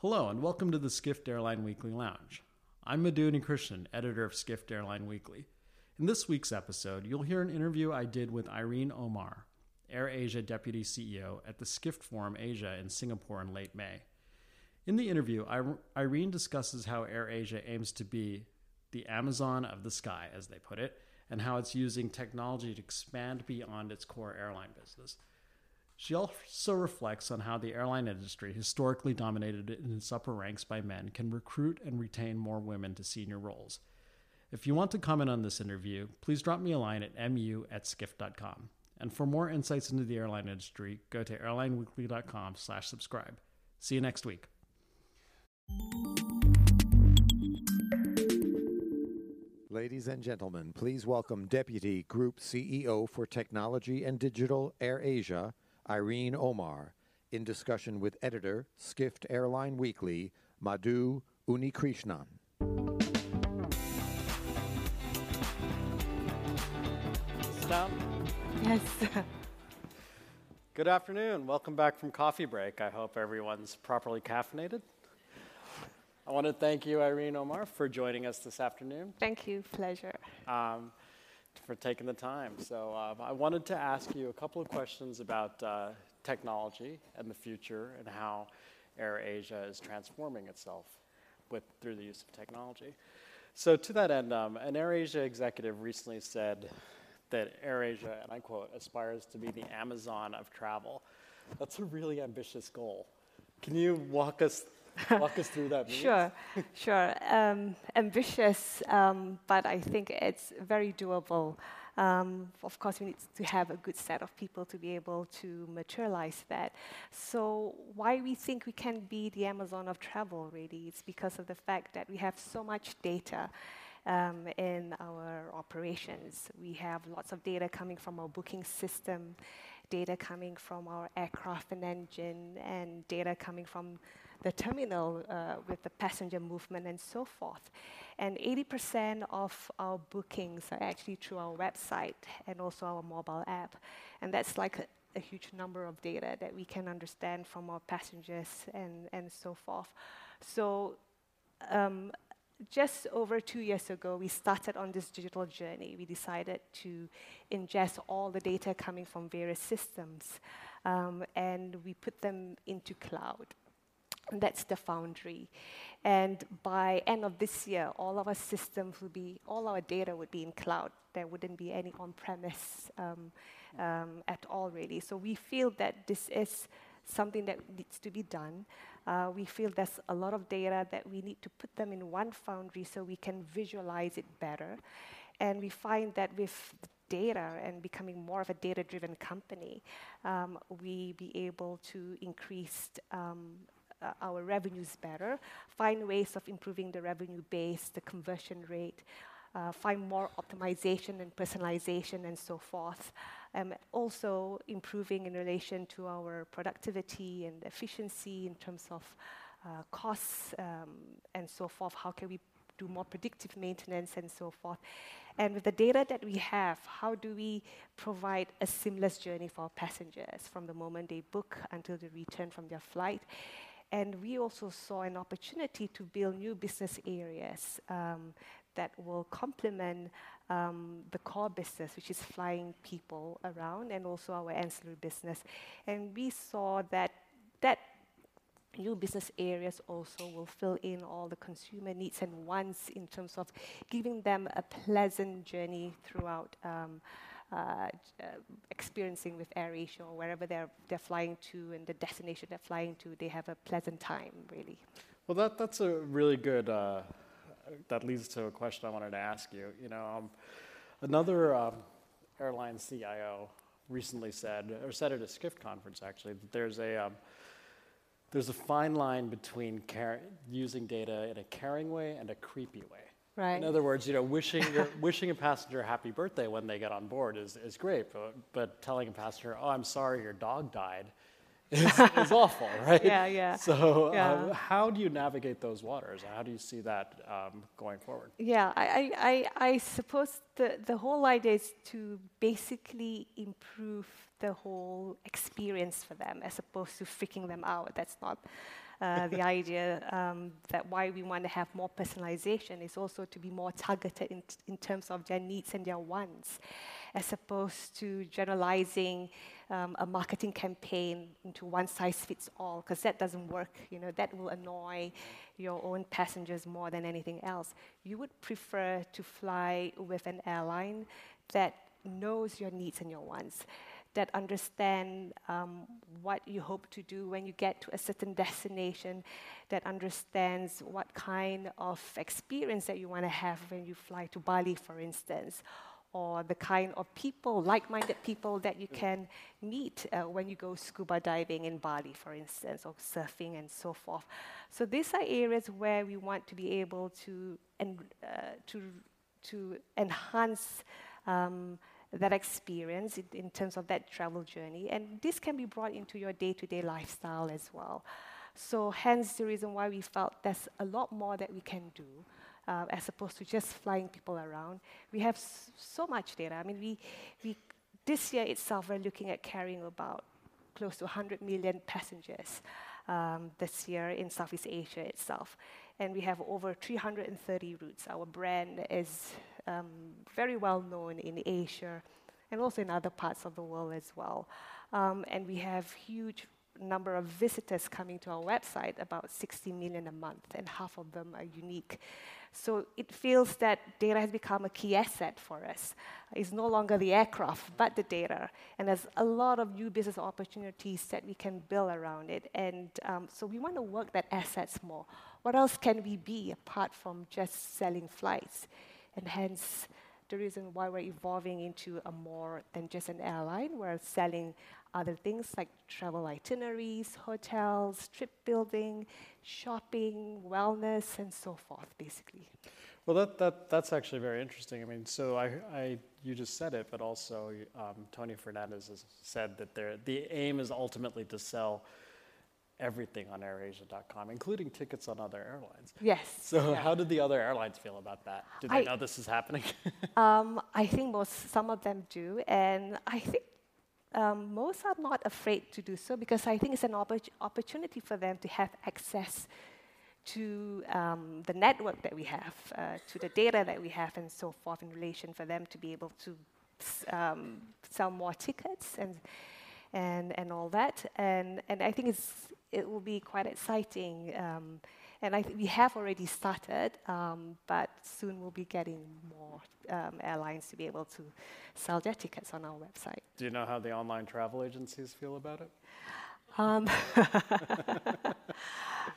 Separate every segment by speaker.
Speaker 1: Hello, and welcome to the Skift Airline Weekly Lounge. I'm Madhu Krishnan, editor of Skift Airline Weekly. In this week's episode, you'll hear an interview I did with Irene Omar, AirAsia Deputy CEO at the Skift Forum Asia in Singapore in late May. In the interview, Irene discusses how AirAsia aims to be the Amazon of the sky, as they put it, and how it's using technology to expand beyond its core airline business. She also reflects on how the airline industry, historically dominated in its upper ranks by men, can recruit and retain more women to senior roles. If you want to comment on this interview, please drop me a line at mu at skift.com. And for more insights into the airline industry, go to airlineweekly.com slash subscribe. See you next week.
Speaker 2: Ladies and gentlemen, please welcome Deputy Group CEO for Technology and Digital AirAsia, Irene Omar, in discussion with editor, Skift Airline Weekly, Madhu Unnikrishnan.
Speaker 1: Stop.
Speaker 3: Yes.
Speaker 1: Good afternoon. Welcome back from coffee break. I hope everyone's properly caffeinated. I want to thank you, Irene Omar, for joining us this afternoon.
Speaker 3: Thank you. Pleasure. Um,
Speaker 1: for taking the time. So uh, I wanted to ask you a couple of questions about uh, technology and the future and how AirAsia is transforming itself with, through the use of technology. So to that end, um, an AirAsia executive recently said that AirAsia, and I quote, aspires to be the Amazon of travel. That's a really ambitious goal. Can you walk us walk us through that?
Speaker 3: Sure, sure. Um, ambitious, um, but I think it's very doable. Um, of course, we need to have a good set of people to be able to materialize that. So, why we think we can be the Amazon of travel, really, it's because of the fact that we have so much data. Um, in our operations. We have lots of data coming from our booking system, data coming from our aircraft and engine, and data coming from the terminal uh, with the passenger movement and so forth. And 80% of our bookings are actually through our website and also our mobile app. And that's like a, a huge number of data that we can understand from our passengers and, and so forth. So um, just over two years ago, we started on this digital journey. We decided to ingest all the data coming from various systems, um, and we put them into cloud. That's the foundry. And by end of this year, all of our systems will be, all our data would be in cloud. There wouldn't be any on-premise um, um, at all, really. So we feel that this is something that needs to be done. Uh, we feel there's a lot of data that we need to put them in one foundry so we can visualize it better. And we find that with data and becoming more of a data-driven company, um, we be able to increase um, uh, our revenues better, find ways of improving the revenue base, the conversion rate, uh, find more optimization and personalization and so forth. Um, also improving in relation to our productivity and efficiency in terms of uh, costs um, and so forth. How can we do more predictive maintenance and so forth. And with the data that we have, how do we provide a seamless journey for passengers from the moment they book until they return from their flight? And we also saw an opportunity to build new business areas um, that will complement um, the core business, which is flying people around, and also our ancillary business. And we saw that that new business areas also will fill in all the consumer needs and wants in terms of giving them a pleasant journey throughout um, uh, experiencing with AirAsia or wherever they're, they're flying to and the destination they're flying to, they have a pleasant time, really.
Speaker 1: Well, that, that's a really good, uh, that leads to a question I wanted to ask you. You know, um, another um, airline CIO recently said, or said at a Skift conference actually, that there's a, um, there's a fine line between using data in a caring way and a creepy way.
Speaker 3: Right.
Speaker 1: In other words, you know, wishing wishing a passenger a happy birthday when they get on board is, is great, but, but telling a passenger, "Oh, I'm sorry, your dog died," is, is awful, right?
Speaker 3: Yeah, yeah.
Speaker 1: So, yeah. Um, how do you navigate those waters? How do you see that um, going forward?
Speaker 3: Yeah, I, I, I suppose the, the whole idea is to basically improve the whole experience for them as opposed to freaking them out. That's not Uh, the idea um, that why we want to have more personalization is also to be more targeted in, in terms of their needs and their wants, as opposed to generalizing um, a marketing campaign into one size fits all, because that doesn't work. You know, that will annoy your own passengers more than anything else. You would prefer to fly with an airline that knows your needs and your wants that understand um, what you hope to do when you get to a certain destination, that understands what kind of experience that you want to have when you fly to Bali, for instance, or the kind of people, like minded people that you can meet uh, when you go scuba diving in Bali, for instance, or surfing and so forth. So, these are areas where we want to be able to, en- uh, to, to enhance. Um, that experience in, in, terms of that travel journey. And this can be brought into your day to day lifestyle as well. So, hence the reason why we felt there's a lot more that we can do uh, as opposed to just flying people around. We have s- so much data. I mean, we, we, this year itself, we're looking at carrying about close to 100 million passengers um, this year in Southeast Asia itself. And we have over 330 routes. Our brand is um, very well known in Asia and also in other parts of the world as well. Um, and we have huge number of visitors coming to our website, about 60 million a month, and half of them are unique. So it feels that data has become a key asset for us. It's no longer the aircraft, but the data. And there's a lot of new business opportunities that we can build around it. And um, so we want to work that assets more. What else can we be apart from just selling flights? And hence, the reason why we're evolving into a more than just an airline. We're selling other things like travel itineraries, hotels, trip building, shopping, wellness, and so forth, basically.
Speaker 1: Well, that, that, that's actually very interesting. I mean, so I, I, you just said it, but also um, Tony Fernandes has said that the aim is ultimately to sell everything on AirAsia.com, including tickets on other airlines.
Speaker 3: Yes.
Speaker 1: So, yeah. how did the other airlines feel about that? Do they I, know this is happening?
Speaker 3: um, I think most, some of them do, and I think um, most are not afraid to do so because I think it's an opp- opportunity for them to have access to um, the network that we have, uh, to the data that we have, and so forth in relation for them to be able to um, sell more tickets and and and all that. And and I think it's it will be quite exciting. Um, and I we have already started, um, but soon we'll be getting more um, airlines to be able to sell their tickets on our website.
Speaker 1: Do you know how the online travel agencies feel about it?
Speaker 3: Um,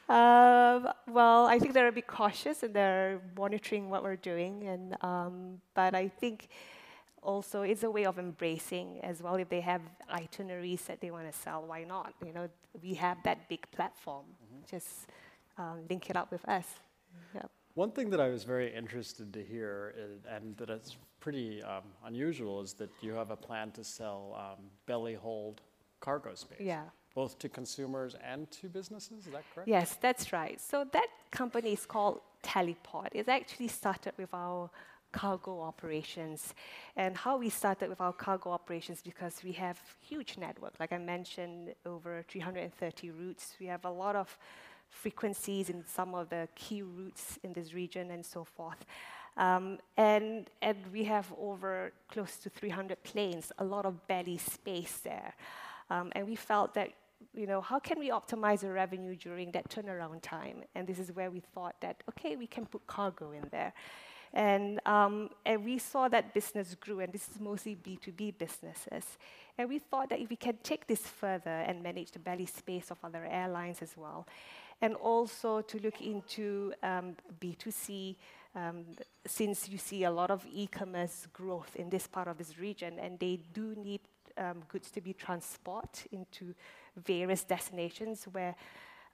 Speaker 3: uh, well, I think they're a bit cautious and they're monitoring what we're doing. And um, but I think also it's a way of embracing as well. If they have itineraries that they want to sell, why not? You know, we have that big platform. Mm-hmm. Just um, link it up with us. Yep.
Speaker 1: One thing that I was very interested to hear, is, and that is pretty um, unusual, is that you have a plan to sell um, belly hold cargo space.
Speaker 3: Yeah.
Speaker 1: Both to consumers and to businesses, is that correct?
Speaker 3: Yes, that's right. So that company is called Teleport. It actually started with our cargo operations. And how we started with our cargo operations because we have huge network. Like I mentioned, over 330 routes. We have a lot of frequencies in some of the key routes in this region and so forth. Um, and, and we have over close to 300 planes, a lot of belly space there. Um, and we felt that, you know, how can we optimize the revenue during that turnaround time? And this is where we thought that, okay, we can put cargo in there. And, um, and we saw that business grew, and this is mostly B2B businesses. And we thought that if we can take this further and manage the belly space of other airlines as well, and also to look into um, B2C, um, since you see a lot of e-commerce growth in this part of this region, and they do need um, goods to be transported into various destinations where,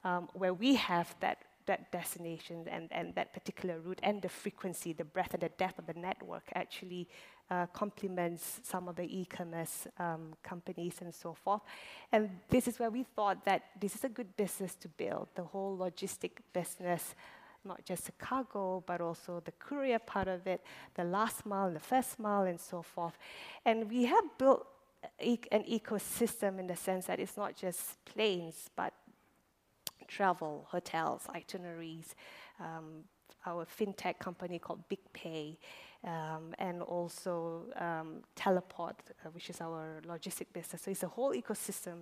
Speaker 3: um, where we have that that destination and, and that particular route and the frequency, the breadth and the depth of the network actually uh, complements some of the e-commerce um, companies and so forth. And this is where we thought that this is a good business to build, the whole logistic business, not just the cargo, but also the courier part of it, the last mile, the first mile, and so forth. And we have built e- an ecosystem in the sense that it's not just planes, but travel, hotels, itineraries, um, our fintech company called BigPay, um, and also um, Teleport, uh, which is our logistic business. So it's a whole ecosystem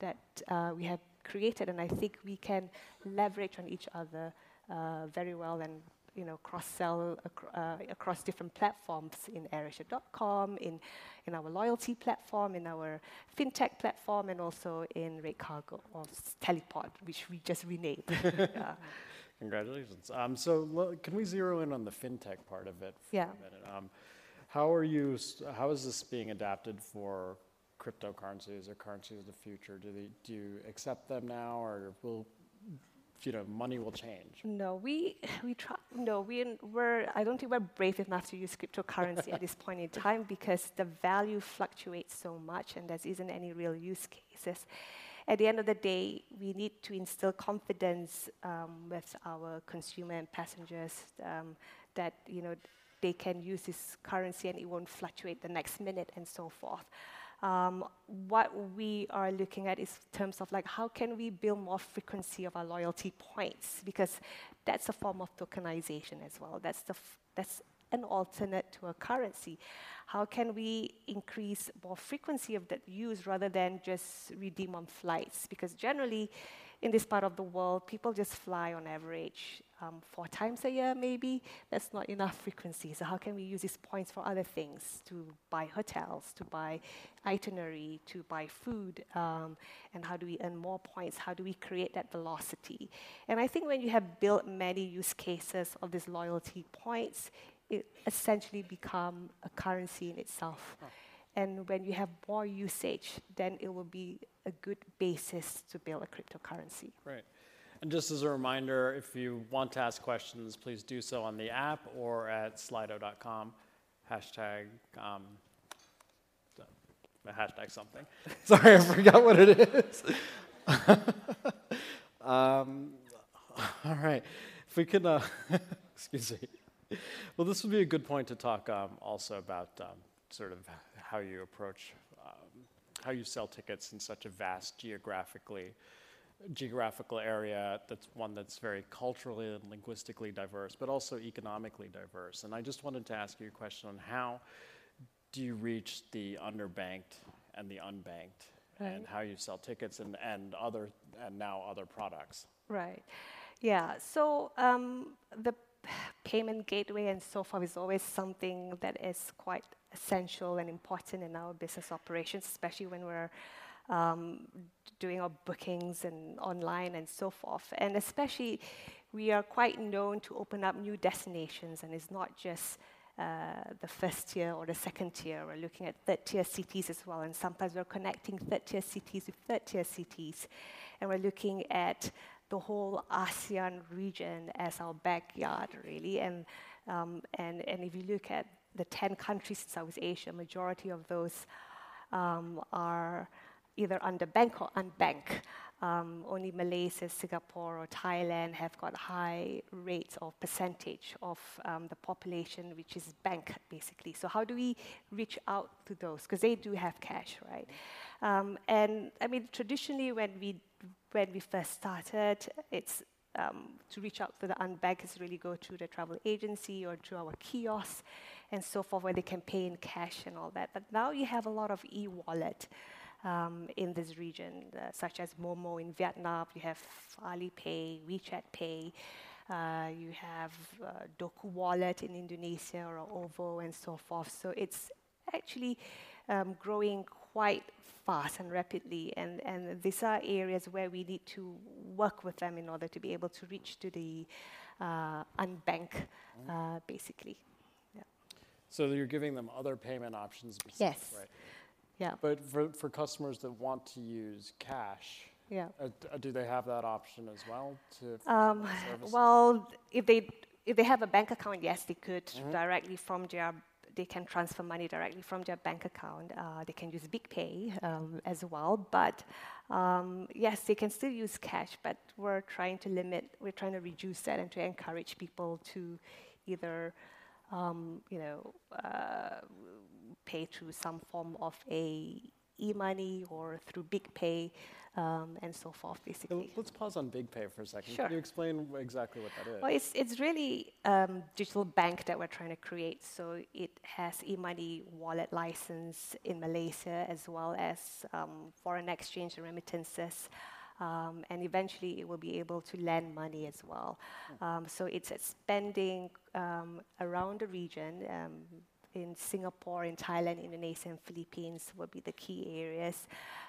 Speaker 3: that uh, we have created, and I think we can leverage on each other uh, very well and you know cross-sell ac- uh, across different platforms in AirAsia.com, in in our loyalty platform, in our fintech platform, and also in Red Cargo or Teleport, which we just renamed. yeah.
Speaker 1: Congratulations. Um, so can we zero in on the fintech part of it for
Speaker 3: Yeah.
Speaker 1: a minute? Um, how are you? How is this being adapted for cryptocurrencies or currencies of the future? Do they do you accept them now, or will you know money will change?
Speaker 3: No, we we try. No, we we're. I don't think we're brave enough to use cryptocurrency at this point in time because the value fluctuates so much, and there isn't any real use cases. At the end of the day, we need to instill confidence um, with our consumer and passengers um, that you know they can use this currency and it won't fluctuate the next minute and so forth. Um, what we are looking at is terms of like how can we build more frequency of our loyalty points because that's a form of tokenization as well. That's the that's an alternate to a currency. How can we increase more frequency of that use rather than just redeem on flights? Because generally, in this part of the world, people just fly on average um, four times a year, maybe. That's not enough frequency. So, how can we use these points for other things to buy hotels, to buy itinerary, to buy food? Um, and how do we earn more points? How do we create that velocity? And I think when you have built many use cases of these loyalty points, it essentially become a currency in itself. And when you have more usage, then it will be a good basis to build a cryptocurrency.
Speaker 1: Right. And just as a reminder, if you want to ask questions, please do so on the app or at slido.com. Hashtag, um, hashtag something. Sorry, I forgot what it is. um, all right. If we could, uh, excuse me. Well, this would be a good point to talk um, also about um, sort of how you approach, how you sell tickets in such a vast geographically geographical area that's one that's very culturally and linguistically diverse, but also economically diverse. And I just wanted to ask you a question on how do you reach the underbanked and the unbanked, and how you sell tickets and, and other and now other products.
Speaker 3: Right. Yeah. So um, the payment gateway and so forth is always something that is quite essential and important in our business operations, especially when we're um, doing our bookings and online and so forth. And especially, we are quite known to open up new destinations, and it's not just uh, the first tier or the second tier. We're looking at third tier cities as well, and sometimes we're connecting third tier cities with third tier cities. And we're looking at the whole ASEAN region as our backyard, really. And, um, and, and if you look at the 10 countries in Southeast Asia, majority of those um, are either underbanked or unbanked. Um, only Malaysia, Singapore, or Thailand have got high rates or percentage of um, the population which is banked, basically. So how do we reach out to those? Because they do have cash, right? Um, and I mean, traditionally, when we when we first started, it's um, to reach out to the unbanked is really go through the travel agency or through our kiosks and so forth, where they can pay in cash and all that. But now you have a lot of e-wallet um, in this region, uh, such as Momo in Vietnam. You have Alipay, WeChat Pay. Uh, you have uh, Doku Wallet in Indonesia or OVO and so forth. So it's actually um, growing quite fast and rapidly, and, and these are areas where we need to work with them in order to be able to reach to the uh, unbanked, uh, basically. Yeah.
Speaker 1: So you're giving them other payment options. bes-
Speaker 3: Yes.
Speaker 1: Right.
Speaker 3: Yeah.
Speaker 1: But for, for customers that want to use cash,
Speaker 3: Yeah.
Speaker 1: uh, uh, do they have that option as well? To
Speaker 3: Um, well, if they if they have a bank account, yes, they could directly from their they can transfer money directly from their bank account. Uh, they can use BigPay um, as well, but um, yes, they can still use cash. But we're trying to limit, we're trying to reduce that and to encourage people to either, um, you know, uh, pay through some form of a e-money or through BigPay um, and so forth, basically.
Speaker 1: Let's pause on BigPay for a second.
Speaker 3: Sure.
Speaker 1: Can you explain exactly what that is?
Speaker 3: Well, it's, it's really um, digital bank that we're trying to create. So it has e-money wallet license in Malaysia as well as um, foreign exchange and remittances. Um, and eventually it will be able to lend money as well. Um, so it's expanding um, around the region. In Singapore, in Thailand, Indonesia, and Philippines will be the key areas.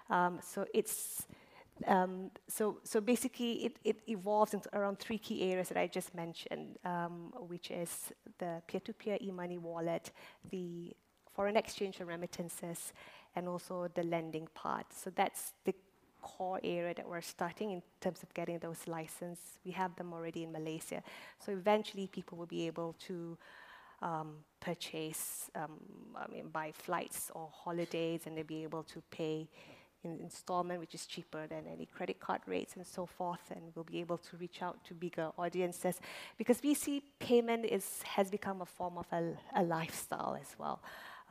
Speaker 3: Um, so it's um, so, so basically, it, it evolves into around three key areas that I just mentioned, um, which is the peer-to-peer e-money wallet, the foreign exchange and remittances, and also the lending part. So that's the core area that we're starting in terms of getting those licenses. We have them already in Malaysia. So eventually, people will be able to um, purchase, um, I mean, buy flights or holidays, and they'll be able to pay in installment, which is cheaper than any credit card rates and so forth, and we'll be able to reach out to bigger audiences because we see payment is has become a form of a, a lifestyle as well.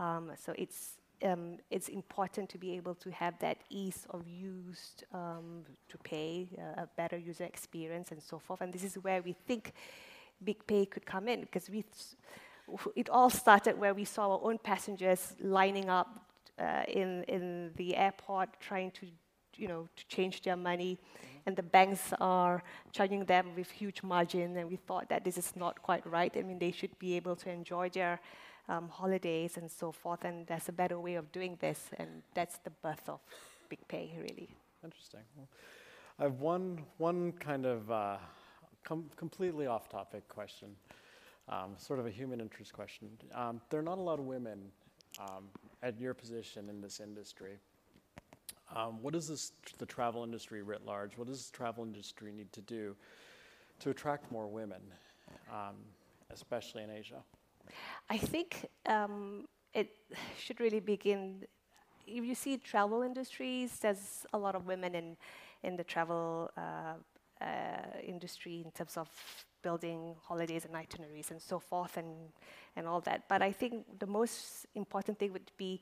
Speaker 3: Um, so it's um, it's important to be able to have that ease of use um, to pay, uh, a better user experience, and so forth. And this is where we think BigPay could come in because we. It all started where we saw our own passengers lining up uh, in, in the airport trying to, you know, to change their money. Mm-hmm. And the banks are charging them with huge margin, and we thought that this is not quite right. I mean, they should be able to enjoy their um, holidays and so forth, and there's a better way of doing this, and that's the birth of BigPay, really.
Speaker 1: Interesting. Well, I have one, one kind of uh, com- completely off topic question, um, sort of a human interest question. Um, there are not a lot of women um, at your position in this industry. Um, what does this, the travel industry writ large, what does the travel industry need to do to attract more women, um, especially in Asia?
Speaker 3: I think um, it should really begin. If you see travel industries, there's a lot of women in, in the travel uh, uh, industry in terms of building holidays and itineraries and so forth and, and all that. But I think the most important thing would be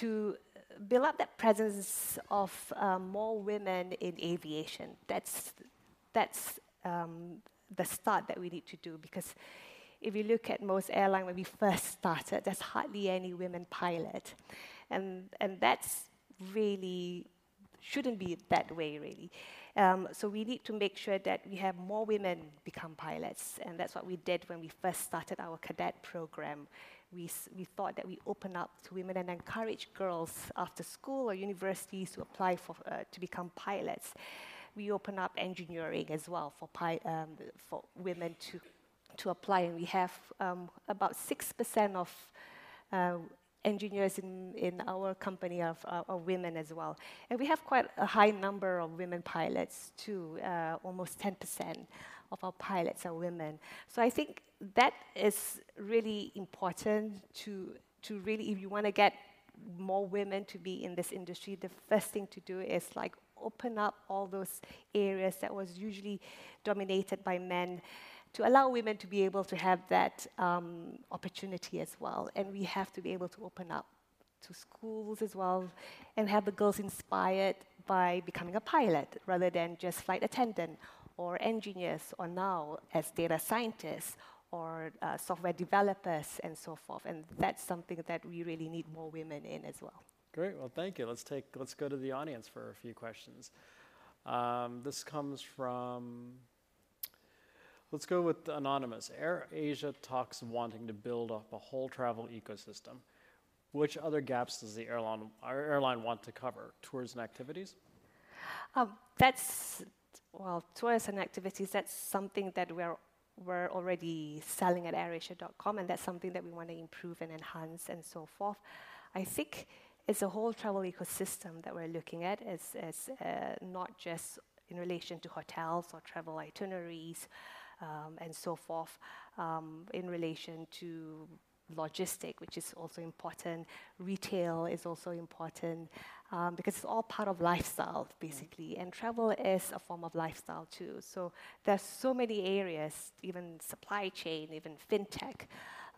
Speaker 3: to build up that presence of um, more women in aviation. That's, that's um, the start that we need to do because if you look at most airlines when we first started, there's hardly any women pilot. And, and that's really shouldn't be that way, really. Um, so we need to make sure that we have more women become pilots, and that's what we did when we first started our cadet program. We, we thought that we open up to women and encourage girls after school or universities to apply for, uh, to become pilots. We open up engineering as well for, um, for women to, to apply, and we have um, about 6% of uh, engineers in, in our company are, are, are, women as well. And we have quite a high number of women pilots too, uh, almost 10% of our pilots are women. So I think that is really important to, to really, if you want to get more women to be in this industry, the first thing to do is like open up all those areas that was usually dominated by men to allow women to be able to have that um, opportunity as well. And we have to be able to open up to schools as well and have the girls inspired by becoming a pilot rather than just flight attendant or engineers or now as data scientists or uh, software developers and so forth. And that's something that we really need more women in as well.
Speaker 1: Great. Well, thank you. Let's take. Let's go to the audience for a few questions. Um, this comes from Let's go with Anonymous. AirAsia talks wanting to build up a whole travel ecosystem. Which other gaps does the airline, airline want to cover? Tours and activities?
Speaker 3: Um, that's, well, tours and activities, that's something that we're, we're already selling at airasia.com, and that's something that we want to improve and enhance and so forth. I think it's a whole travel ecosystem that we're looking at, as, as uh, not just in relation to hotels or travel itineraries, um, and so forth um, in relation to logistic, which is also important. Retail is also important um, because it's all part of lifestyle, basically. And travel is a form of lifestyle too. So there's so many areas, even supply chain, even fintech,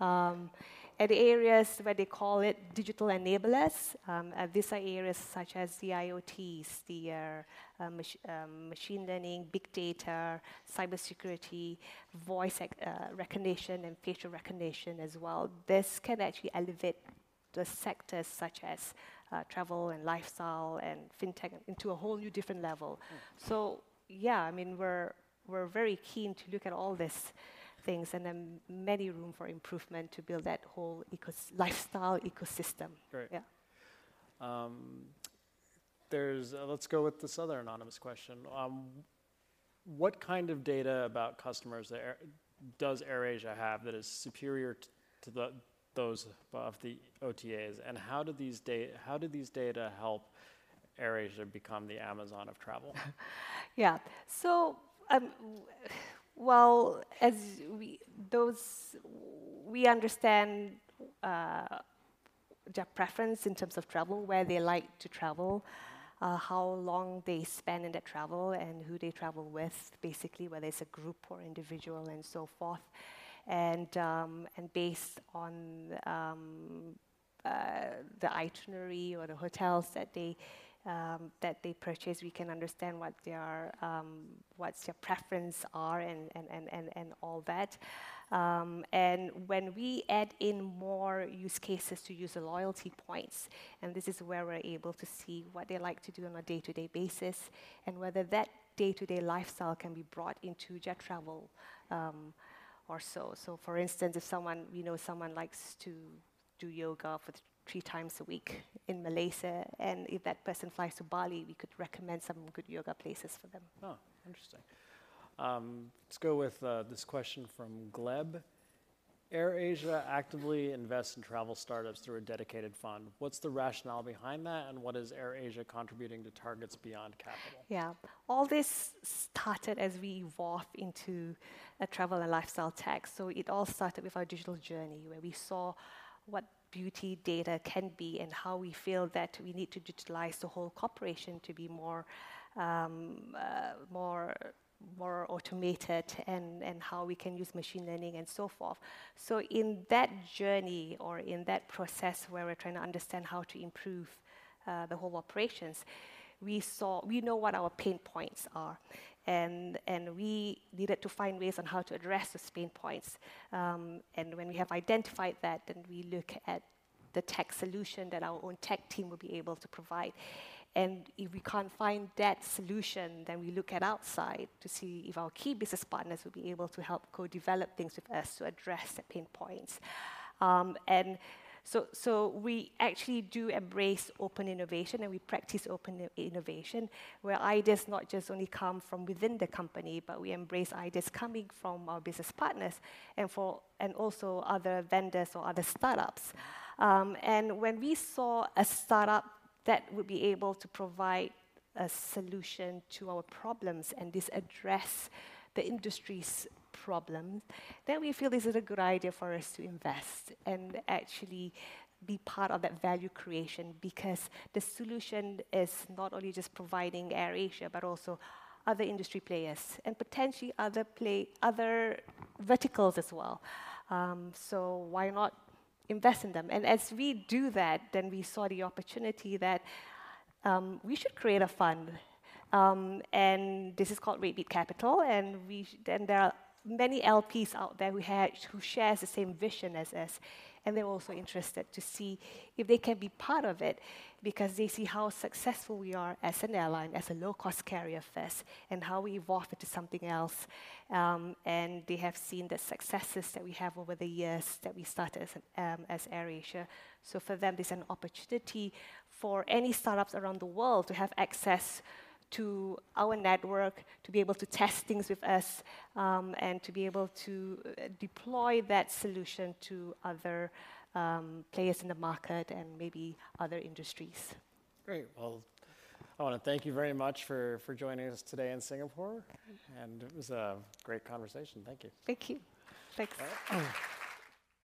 Speaker 3: Um, and areas where they call it digital enablers, um, uh, these are areas such as the IoTs, the uh, uh, mach- um, machine learning, big data, cybersecurity, voice uh, recognition, and facial recognition as well. This can actually elevate the sectors such as uh, travel and lifestyle and fintech into a whole new different level. Mm. So yeah, I mean we're we're very keen to look at all these things and then many room for improvement to build that whole ecos- lifestyle ecosystem.
Speaker 1: Great. Yeah. Um, there's uh, let's go with this other anonymous question. Um, what kind of data about customers Air, does AirAsia have that is superior to the those of the OTAs, and how do these data how do these data help AirAsia become the Amazon of travel?
Speaker 3: yeah. So. Um, well, as we those we understand uh, their preference in terms of travel, where they like to travel, uh, how long they spend in that travel, and who they travel with, basically whether it's a group or individual, and so forth. And um, and based on um, uh, the itinerary or the hotels that they um, that they purchase, we can understand what their um, what's their preference are and and, and, and, and all that. Um, and when we add in more use cases to use the loyalty points, and this is where we're able to see what they like to do on a day-to-day basis, and whether that day-to-day lifestyle can be brought into jet travel. Um, or so. So, for instance, if someone we know someone likes to do yoga for three times a week in Malaysia, and if that person flies to Bali, we could recommend some good yoga places for them.
Speaker 1: Oh, interesting. Um, let's go with uh, this question from Gleb. AirAsia actively invests in travel startups through a dedicated fund. What's the rationale behind that, and what is AirAsia contributing to targets beyond capital?
Speaker 3: Yeah, all this started as we evolved into a travel and lifestyle tech. So it all started with our digital journey, where we saw what beauty data can be and how we feel that we need to digitalize the whole corporation to be more, um, uh, more more automated and, and how we can use machine learning and so forth. So in that journey or in that process where we're trying to understand how to improve uh, the whole operations, we saw we know what our pain points are. And, and we needed to find ways on how to address those pain points. Um, and when we have identified that, then we look at the tech solution that our own tech team will be able to provide. And if we can't find that solution, then we look at outside to see if our key business partners will be able to help co-develop things with us to address the pain points. Um, and so, so we actually do embrace open innovation and we practice open innovation, where ideas not just only come from within the company, but we embrace ideas coming from our business partners and for and also other vendors or other startups. Um, and when we saw a startup that would be able to provide a solution to our problems and this address the industry's problems, then we feel this is a good idea for us to invest and actually be part of that value creation because the solution is not only just providing AirAsia but also other industry players and potentially other play other verticals as well. Um, so why not invest in them. And as we do that, then we saw the opportunity that um, we should create a fund. Um, and this is called Redbeat Capital. And we then there are many LPs out there who, who shares the same vision as us and they're also interested to see if they can be part of it because they see how successful we are as an airline, as a low-cost carrier first, and how we evolve into something else. Um, and they have seen the successes that we have over the years that we started as, um, as AirAsia. So for them, there's an opportunity for any startups around the world to have access to our network, to be able to test things with us, um, and to be able to uh, deploy that solution to other um, players in the market and maybe other industries.
Speaker 1: Great. Well, I want to thank you very much for, for joining us today in Singapore. And it was a great conversation. Thank you.
Speaker 3: Thank you. Thanks.